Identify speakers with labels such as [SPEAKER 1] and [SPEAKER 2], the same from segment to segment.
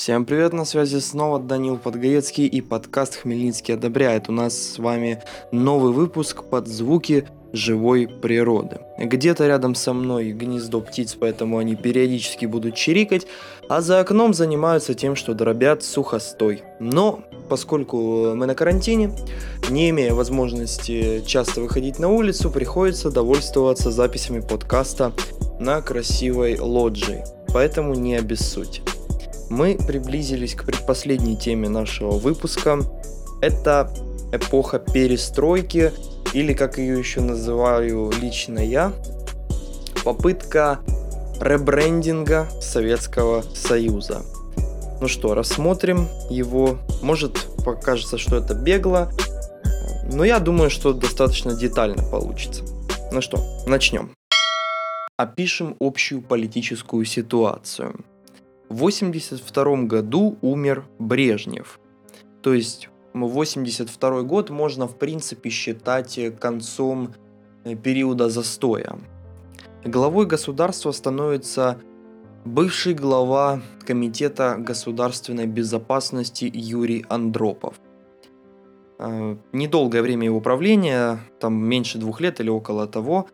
[SPEAKER 1] Всем привет, на связи снова Данил Подгаецкий и подкаст «Хмельницкий одобряет». У нас с вами новый выпуск под звуки живой природы. Где-то рядом со мной гнездо птиц, поэтому они периодически будут чирикать, а за окном занимаются тем, что дробят сухостой. Но поскольку мы на карантине, не имея возможности часто выходить на улицу, приходится довольствоваться записями подкаста на красивой лоджии, поэтому не обессудьте мы приблизились к предпоследней теме нашего выпуска. Это эпоха перестройки, или как ее еще называю лично я, попытка ребрендинга Советского Союза. Ну что, рассмотрим его. Может покажется, что это бегло, но я думаю, что достаточно детально получится. Ну что, начнем. Опишем общую политическую ситуацию. В 1982 году умер Брежнев. То есть 1982 год можно в принципе считать концом э, периода застоя. Главой государства становится бывший глава Комитета государственной безопасности Юрий Андропов. Э, недолгое время его правления, там меньше двух лет или около того,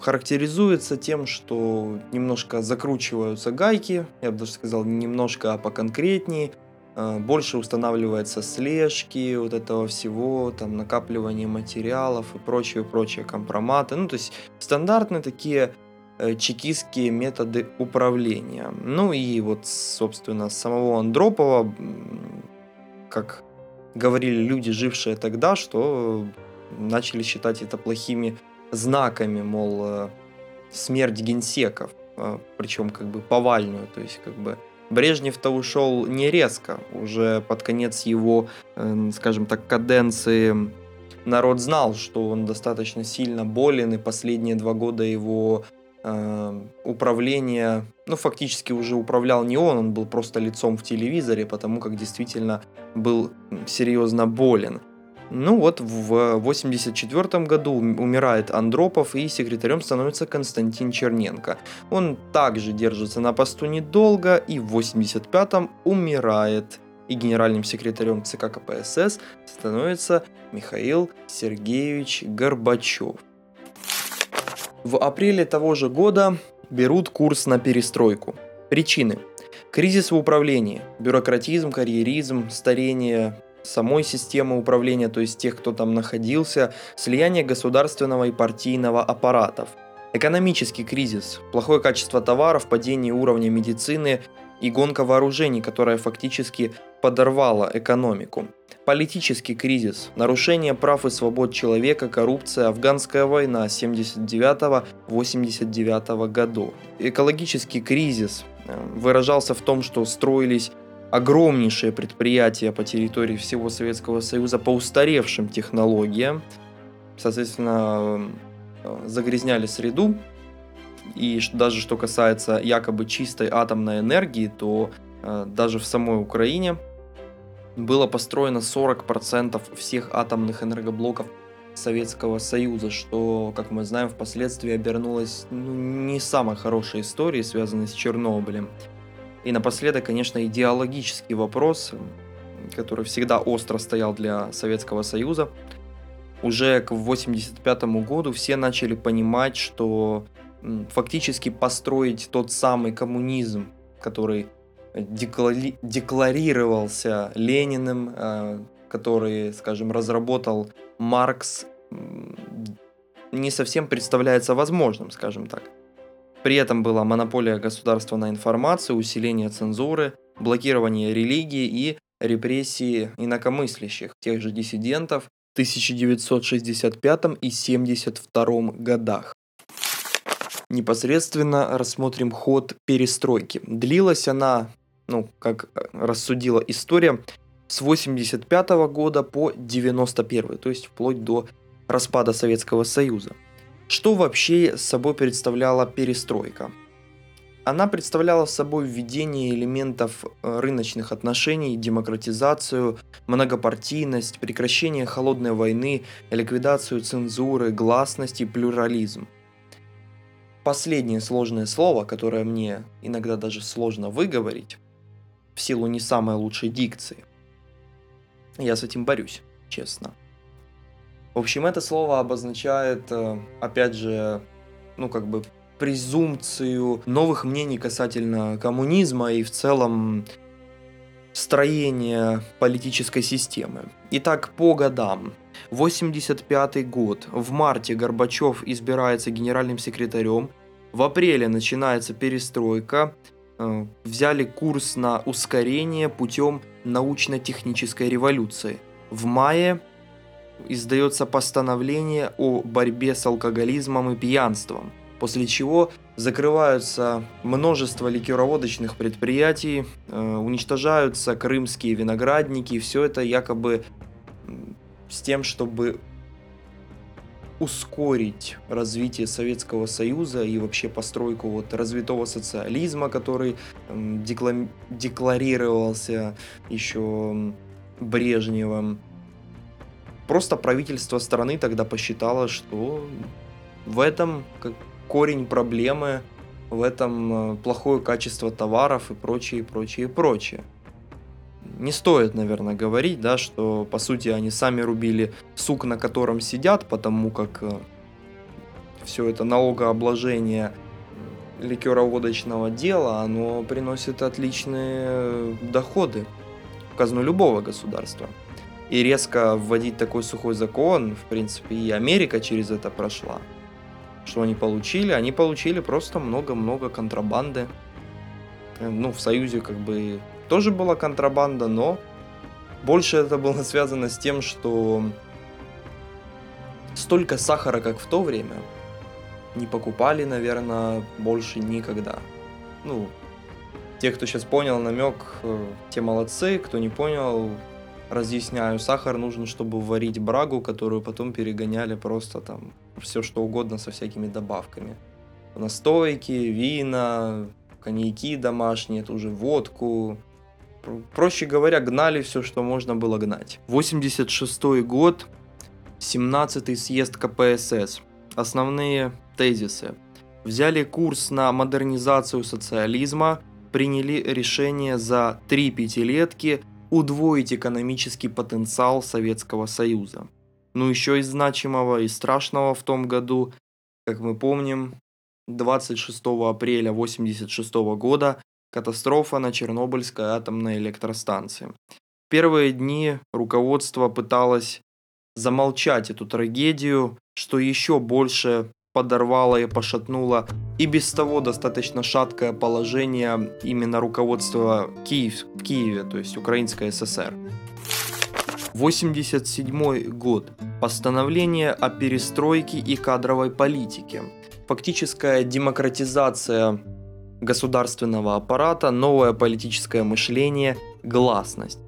[SPEAKER 1] характеризуется тем, что немножко закручиваются гайки, я бы даже сказал немножко а поконкретнее, э, больше устанавливается слежки вот этого всего, там накапливание материалов и прочие компроматы. Ну, то есть стандартные такие э, чекистские методы управления. Ну и вот, собственно, самого Андропова, как говорили люди, жившие тогда, что начали считать это плохими знаками, мол, э, смерть генсеков, э, причем как бы повальную, то есть как бы Брежнев-то ушел не резко, уже под конец его, э, скажем так, каденции народ знал, что он достаточно сильно болен, и последние два года его э, управления, ну, фактически уже управлял не он, он был просто лицом в телевизоре, потому как действительно был серьезно болен. Ну вот в 1984 году умирает Андропов и секретарем становится Константин Черненко. Он также держится на посту недолго и в 1985 умирает. И генеральным секретарем ЦК КПСС становится Михаил Сергеевич Горбачев. В апреле того же года берут курс на перестройку. Причины. Кризис в управлении, бюрократизм, карьеризм, старение самой системы управления, то есть тех, кто там находился, слияние государственного и партийного аппаратов, экономический кризис, плохое качество товаров, падение уровня медицины и гонка вооружений, которая фактически подорвала экономику. Политический кризис, нарушение прав и свобод человека, коррупция, афганская война 79-89 годов. Экологический кризис э, выражался в том, что строились огромнейшее предприятие по территории всего Советского Союза по устаревшим технологиям. Соответственно, э, загрязняли среду. И даже что касается якобы чистой атомной энергии, то э, даже в самой Украине было построено 40% всех атомных энергоблоков Советского Союза, что, как мы знаем, впоследствии обернулось ну, не самой хорошей историей, связанной с Чернобылем. И напоследок, конечно, идеологический вопрос, который всегда остро стоял для Советского Союза. Уже к 1985 году все начали понимать, что фактически построить тот самый коммунизм, который деклари- декларировался Лениным, э, который, скажем, разработал Маркс, не совсем представляется возможным, скажем так. При этом была монополия государства на информацию, усиление цензуры, блокирование религии и репрессии инакомыслящих, тех же диссидентов в 1965 и 1972 годах. Непосредственно рассмотрим ход перестройки. Длилась она, ну, как рассудила история, с 85 года по 91, то есть вплоть до распада Советского Союза. Что вообще собой представляла перестройка? Она представляла собой введение элементов э, рыночных отношений, демократизацию, многопартийность, прекращение холодной войны, ликвидацию цензуры, гласность и плюрализм. Последнее сложное слово, которое мне иногда даже сложно выговорить, в силу не самой лучшей дикции. Я с этим борюсь, честно. В общем, это слово обозначает, э, опять же, ну, как бы презумпцию новых мнений касательно коммунизма и в целом строения политической системы. Итак, по годам. 85 год. В марте Горбачев избирается генеральным секретарем. В апреле начинается перестройка. Э, взяли курс на ускорение путем научно-технической революции. В мае издается постановление о борьбе с алкоголизмом и пьянством, после чего закрываются множество ликероводочных предприятий, э, уничтожаются крымские виноградники, все это якобы с тем, чтобы ускорить развитие Советского Союза и вообще постройку вот развитого социализма, который декла- декларировался еще Брежневым. Просто правительство страны тогда посчитало, что в этом корень проблемы, в этом э, плохое качество товаров и прочее, прочее, прочее. Не стоит, наверное, говорить, да, что по сути они сами рубили сук, на котором сидят, потому как э, все это налогообложение ликероводочного дела, оно приносит отличные э, доходы в казну любого государства. И резко вводить такой сухой закон, в принципе, и Америка через это прошла. Что они получили? Они получили просто много-много контрабанды. Э, ну, в Союзе как бы тоже была контрабанда, но больше это было связано с тем, что столько сахара, как в то время, не покупали, наверное, больше никогда. Ну, те, кто сейчас понял намек, э, те молодцы, кто не понял, разъясняю. Сахар нужен, чтобы варить брагу, которую потом перегоняли просто там все что угодно со всякими добавками. Настойки, вина, коньяки домашние, ту же водку. Проще говоря, гнали все, что можно было гнать. 86 год, 17 съезд КПСС. Основные тезисы. Взяли курс на модернизацию социализма, приняли решение за три пятилетки удвоить экономический потенциал Советского Союза. Ну еще из значимого и страшного в том году, как мы помним, 26 апреля 1986 года катастрофа на Чернобыльской атомной электростанции. В первые дни руководство пыталось замолчать эту трагедию, что еще больше подорвало и пошатнуло и без того достаточно шаткое положение именно руководства Киев, в Киеве, то есть Украинской ССР. 87 год. Постановление о перестройке и кадровой политике. Фактическая демократизация государственного аппарата, новое политическое мышление, гласность.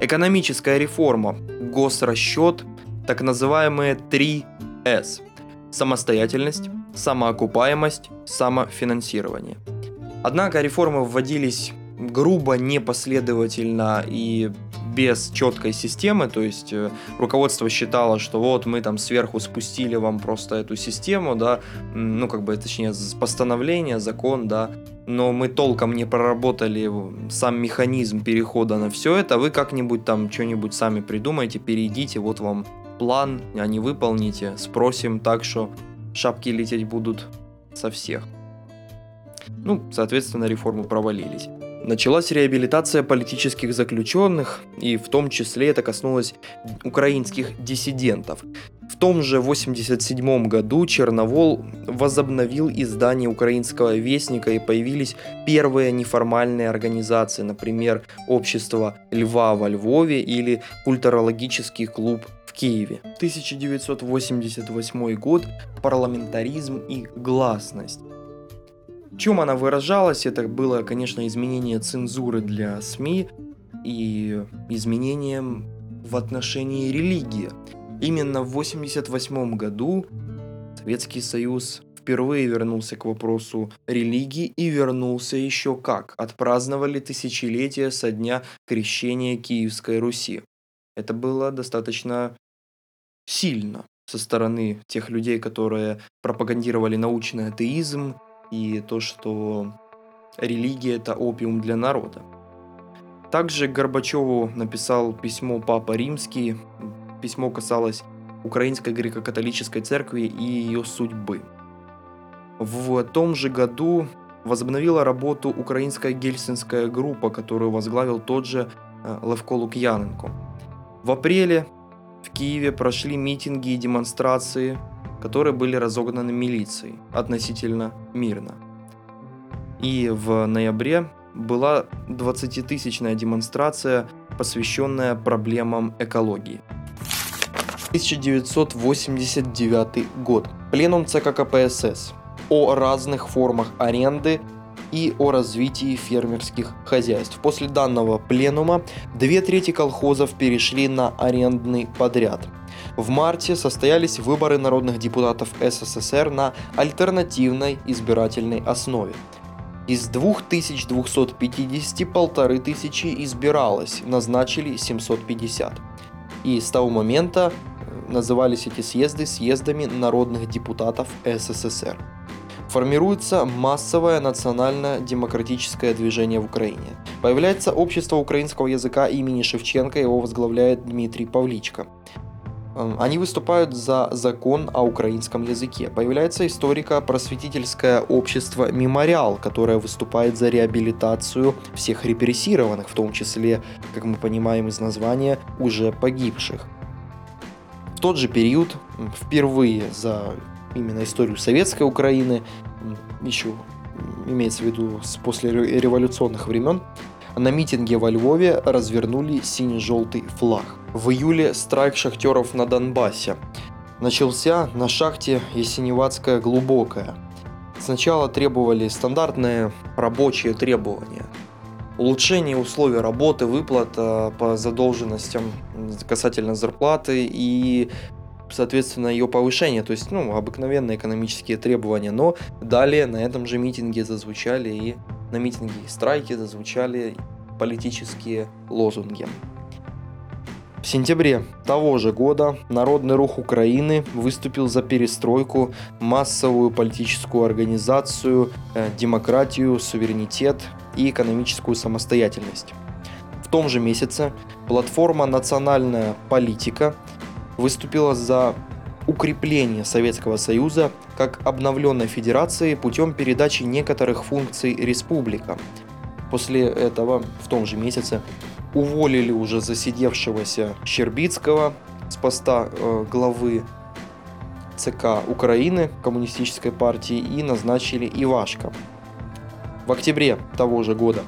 [SPEAKER 1] Экономическая реформа, госрасчет, так называемые 3С самостоятельность, самоокупаемость, самофинансирование. Однако реформы вводились грубо, непоследовательно и без четкой системы, то есть э, руководство считало, что вот мы там сверху спустили вам просто эту систему, да, ну как бы, точнее, постановление, закон, да, но мы толком не проработали сам механизм перехода на все это, вы как-нибудь там что-нибудь сами придумайте, перейдите, вот вам план, а не выполните, спросим так, что шапки лететь будут со всех. Ну, соответственно, реформы провалились. Началась реабилитация политических заключенных, и в том числе это коснулось украинских диссидентов. В том же 1987 году Черновол возобновил издание украинского вестника и появились первые неформальные организации, например, Общество Льва во Львове или Культурологический клуб Киеве. 1988 год. Парламентаризм и гласность. В чем она выражалась? Это было, конечно, изменение цензуры для СМИ и изменением в отношении религии. Именно в 1988 году Советский Союз впервые вернулся к вопросу религии и вернулся еще как. Отпраздновали тысячелетие со дня крещения Киевской Руси. Это было достаточно сильно со стороны тех людей, которые пропагандировали научный атеизм и то, что религия это опиум для народа. Также Горбачеву написал письмо Папа Римский. Письмо касалось Украинской греко-католической церкви и ее судьбы. В том же году возобновила работу украинская гельсинская группа, которую возглавил тот же э, Левко Лукьяненко. В апреле в Киеве прошли митинги и демонстрации, которые были разогнаны милицией относительно мирно. И в ноябре была 20-тысячная демонстрация, посвященная проблемам экологии. 1989 год. Пленум ЦК КПСС о разных формах аренды и о развитии фермерских хозяйств. После данного пленума две трети колхозов перешли на арендный подряд. В марте состоялись выборы народных депутатов СССР на альтернативной избирательной основе. Из 2250 полторы тысячи избиралось, назначили 750. И с того момента э, назывались эти съезды съездами народных депутатов СССР. Формируется массовое национально-демократическое движение в Украине. Появляется общество украинского языка имени Шевченко, его возглавляет Дмитрий Павличко. Эм, они выступают за закон о украинском языке. Появляется историко-просветительское общество «Мемориал», которое выступает за реабилитацию всех репрессированных, в том числе, как мы понимаем из названия, уже погибших. В тот же период, впервые за именно историю советской Украины, еще имеется в виду с послереволюционных времен, на митинге во Львове развернули сине-желтый флаг. В июле страйк шахтеров на Донбассе начался на шахте Есеневатская глубокая. Сначала требовали стандартные рабочие требования. Улучшение условий работы, выплата по задолженностям касательно зарплаты и соответственно, ее повышение, то есть, ну, обыкновенные экономические требования. Но далее на этом же митинге зазвучали и на митинге и страйке зазвучали политические лозунги. В сентябре того же года Народный рух Украины выступил за перестройку, массовую политическую организацию, э, демократию, суверенитет и экономическую самостоятельность. В том же месяце платформа «Национальная политика» выступила за укрепление Советского Союза как обновленной федерации путем передачи некоторых функций республикам. После этого в том же месяце уволили уже засидевшегося Щербицкого с поста э, главы ЦК Украины Коммунистической партии и назначили Ивашка. В октябре того же года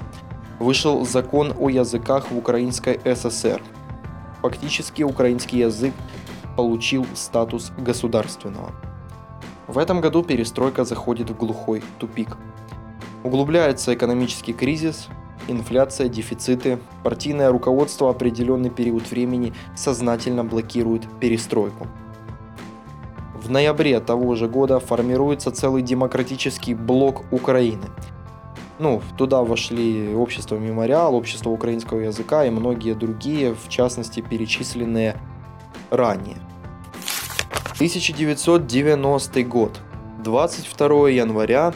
[SPEAKER 1] вышел закон о языках в Украинской ССР. Фактически украинский язык получил статус государственного. В этом году перестройка заходит в глухой тупик. Углубляется экономический кризис, инфляция, дефициты. Партийное руководство определенный период времени сознательно блокирует перестройку. В ноябре того же года формируется целый демократический блок Украины. Ну, туда вошли общество Мемориал, общество украинского языка и многие другие, в частности, перечисленные ранее. 1990 год. 22 января.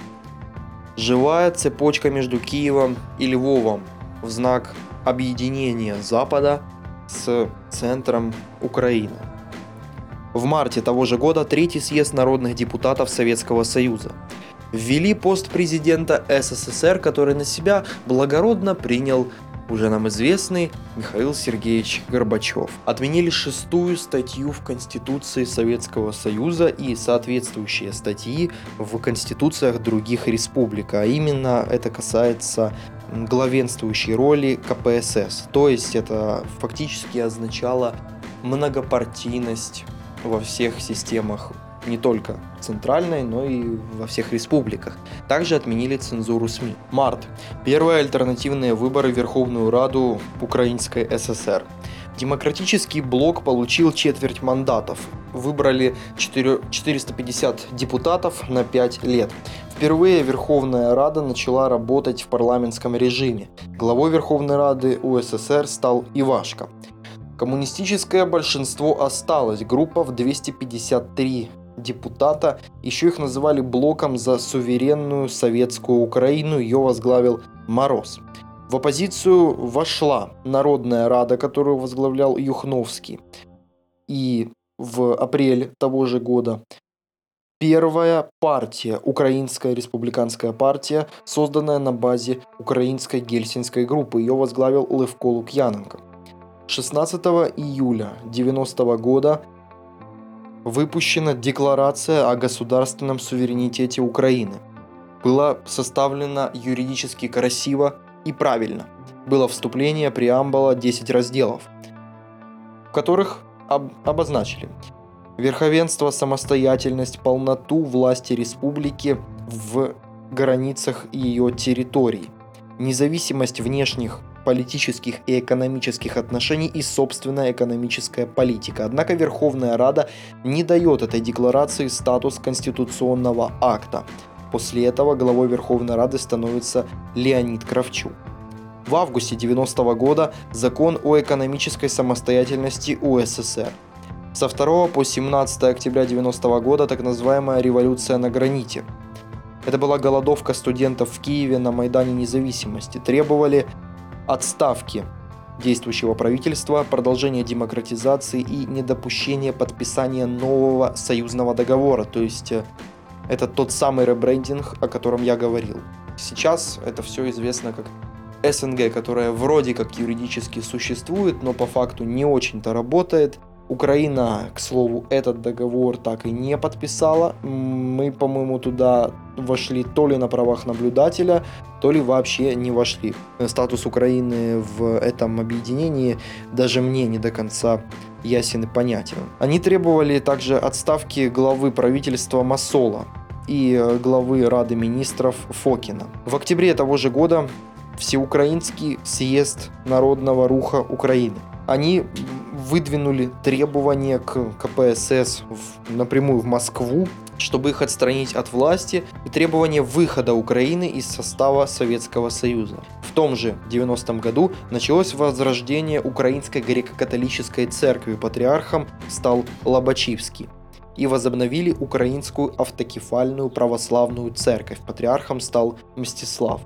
[SPEAKER 1] Живая цепочка между Киевом и Львовом в знак объединения Запада с центром Украины. В марте того же года Третий съезд народных депутатов Советского Союза ввели пост президента СССР, который на себя благородно принял уже нам известный Михаил Сергеевич Горбачев. Отменили шестую статью в Конституции Советского Союза и соответствующие статьи в конституциях других республик, а именно это касается главенствующей роли КПСС. То есть это фактически означало многопартийность во всех системах не только центральной, но и во всех республиках. Также отменили цензуру СМИ. Март. Первые альтернативные выборы в Верховную Раду Украинской ССР. Демократический блок получил четверть мандатов. Выбрали 4, 450 депутатов на 5 лет. Впервые Верховная Рада начала работать в парламентском режиме. Главой Верховной Рады УССР стал Ивашко. Коммунистическое большинство осталось, группа в 253 депутата. Еще их называли блоком за суверенную советскую Украину. Ее возглавил Мороз. В оппозицию вошла Народная Рада, которую возглавлял Юхновский. И в апреле того же года первая партия, Украинская республиканская партия, созданная на базе Украинской Гельсинской группы. Ее возглавил Левко Лукьяненко. 16 июля 90 года выпущена Декларация о государственном суверенитете Украины. Была составлена юридически красиво и правильно. Было вступление, преамбула, 10 разделов, в которых об- обозначили верховенство, самостоятельность, полноту власти республики в границах ее территорий, независимость внешних политических и экономических отношений и собственная экономическая политика. Однако Верховная Рада не дает этой декларации статус конституционного акта. После этого главой Верховной Рады становится Леонид Кравчук. В августе 90 -го года закон о экономической самостоятельности УССР. Со 2 по 17 октября 90 -го года так называемая революция на граните. Это была голодовка студентов в Киеве на Майдане независимости. Требовали отставки действующего правительства, продолжения демократизации и недопущения подписания нового союзного договора. То есть э, это тот самый ребрендинг, о котором я говорил. Сейчас это все известно как СНГ, которая вроде как юридически существует, но по факту не очень-то работает – Украина, к слову, этот договор так и не подписала. Мы, по-моему, туда вошли то ли на правах наблюдателя, то ли вообще не вошли. Статус Украины в этом объединении даже мне не до конца ясен и понятен. Они требовали также отставки главы правительства Масола и главы Рады министров Фокина. В октябре того же года Всеукраинский съезд Народного руха Украины. Они выдвинули требования к КПСС в, напрямую в Москву, чтобы их отстранить от власти, и требование выхода Украины из состава Советского Союза. В том же 90-м году началось возрождение Украинской греко-католической церкви, патриархом стал Лобачевский и возобновили Украинскую автокефальную православную церковь. Патриархом стал Мстислав.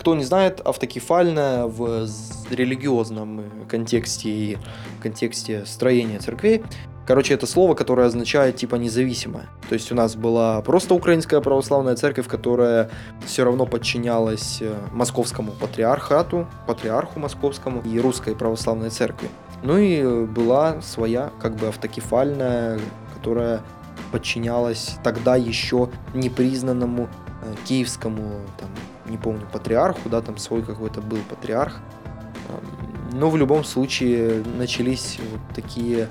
[SPEAKER 1] Кто не знает, автокефальная в религиозном контексте и контексте строения церквей, короче, это слово, которое означает типа независимое. То есть у нас была просто украинская православная церковь, которая все равно подчинялась э, московскому патриархату, патриарху московскому и русской православной церкви. Ну и была своя как бы автокефальная, которая подчинялась тогда еще непризнанному э, киевскому там, не помню, патриарху, да, там свой какой-то был патриарх. Но в любом случае начались вот такие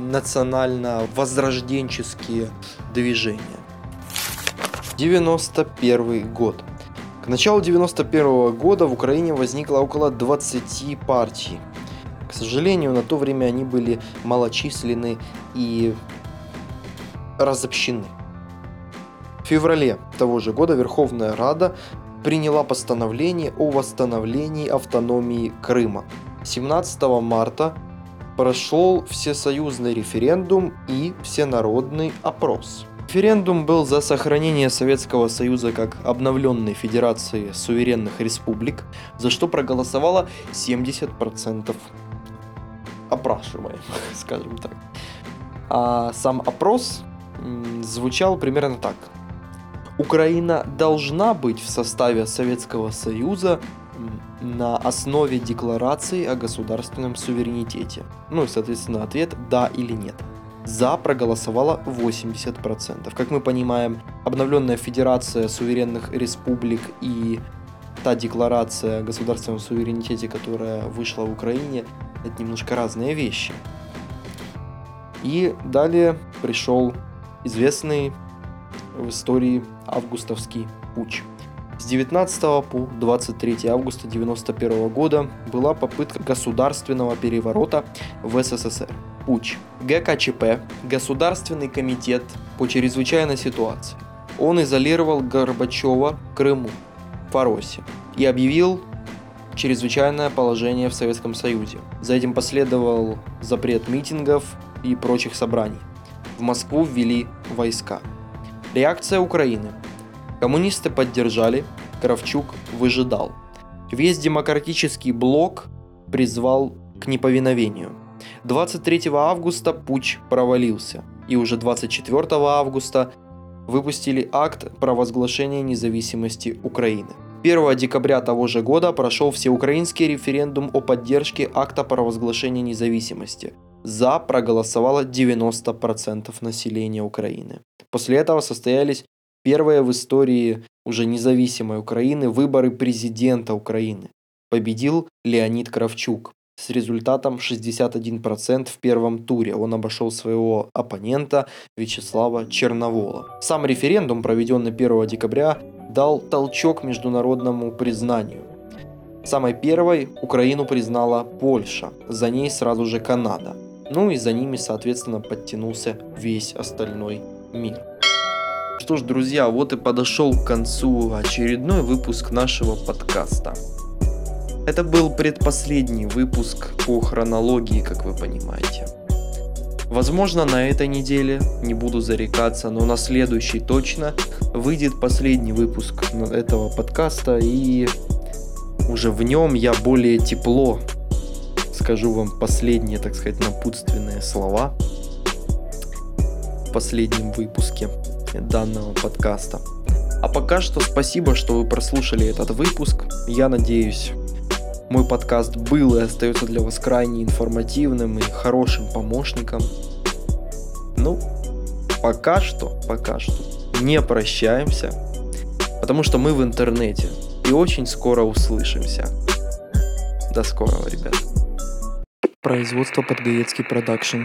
[SPEAKER 1] национально-возрожденческие движения. 91 год. К началу 91 года в Украине возникло около 20 партий. К сожалению, на то время они были малочисленны и разобщены. В феврале того же года Верховная Рада приняла постановление о восстановлении автономии Крыма. 17 марта прошел всесоюзный референдум и всенародный опрос. Референдум был за сохранение Советского Союза как обновленной Федерации суверенных республик, за что проголосовало 70% опрашиваемых, скажем так. А сам опрос звучал примерно так. Украина должна быть в составе Советского Союза на основе декларации о государственном суверенитете. Ну и, соответственно, ответ «да» или «нет». За проголосовало 80%. Как мы понимаем, обновленная Федерация суверенных республик и та декларация о государственном суверенитете, которая вышла в Украине, это немножко разные вещи. И далее пришел известный в истории августовский путь. С 19 по 23 августа 1991 года была попытка государственного переворота в СССР. Путь. ГКЧП – Государственный комитет по чрезвычайной ситуации. Он изолировал Горбачева Крыму, Фаросе и объявил чрезвычайное положение в Советском Союзе. За этим последовал запрет митингов и прочих собраний. В Москву ввели войска. Реакция Украины. Коммунисты поддержали, Кравчук выжидал. Весь демократический блок призвал к неповиновению. 23 августа путь провалился, и уже 24 августа выпустили акт провозглашения независимости Украины. 1 декабря того же года прошел всеукраинский референдум о поддержке акта провозглашения независимости. За проголосовало 90% населения Украины. После этого состоялись первые в истории уже независимой Украины выборы президента Украины. Победил Леонид Кравчук с результатом 61% в первом туре. Он обошел своего оппонента Вячеслава Черновола. Сам референдум, проведенный 1 декабря, дал толчок международному признанию. Самой первой Украину признала Польша, за ней сразу же Канада. Ну и за ними, соответственно, подтянулся весь остальной мир. Что ж, друзья, вот и подошел к концу очередной выпуск нашего подкаста. Это был предпоследний выпуск по хронологии, как вы понимаете. Возможно, на этой неделе, не буду зарекаться, но на следующей точно выйдет последний выпуск этого подкаста, и уже в нем я более тепло скажу вам последние, так сказать, напутственные слова в последнем выпуске данного подкаста. А пока что спасибо, что вы прослушали этот выпуск. Я надеюсь, мой подкаст был и остается для вас крайне информативным и хорошим помощником. Ну, пока что, пока что не прощаемся, потому что мы в интернете и очень скоро услышимся. До скорого, ребят. Производство Подгаецкий продакшн.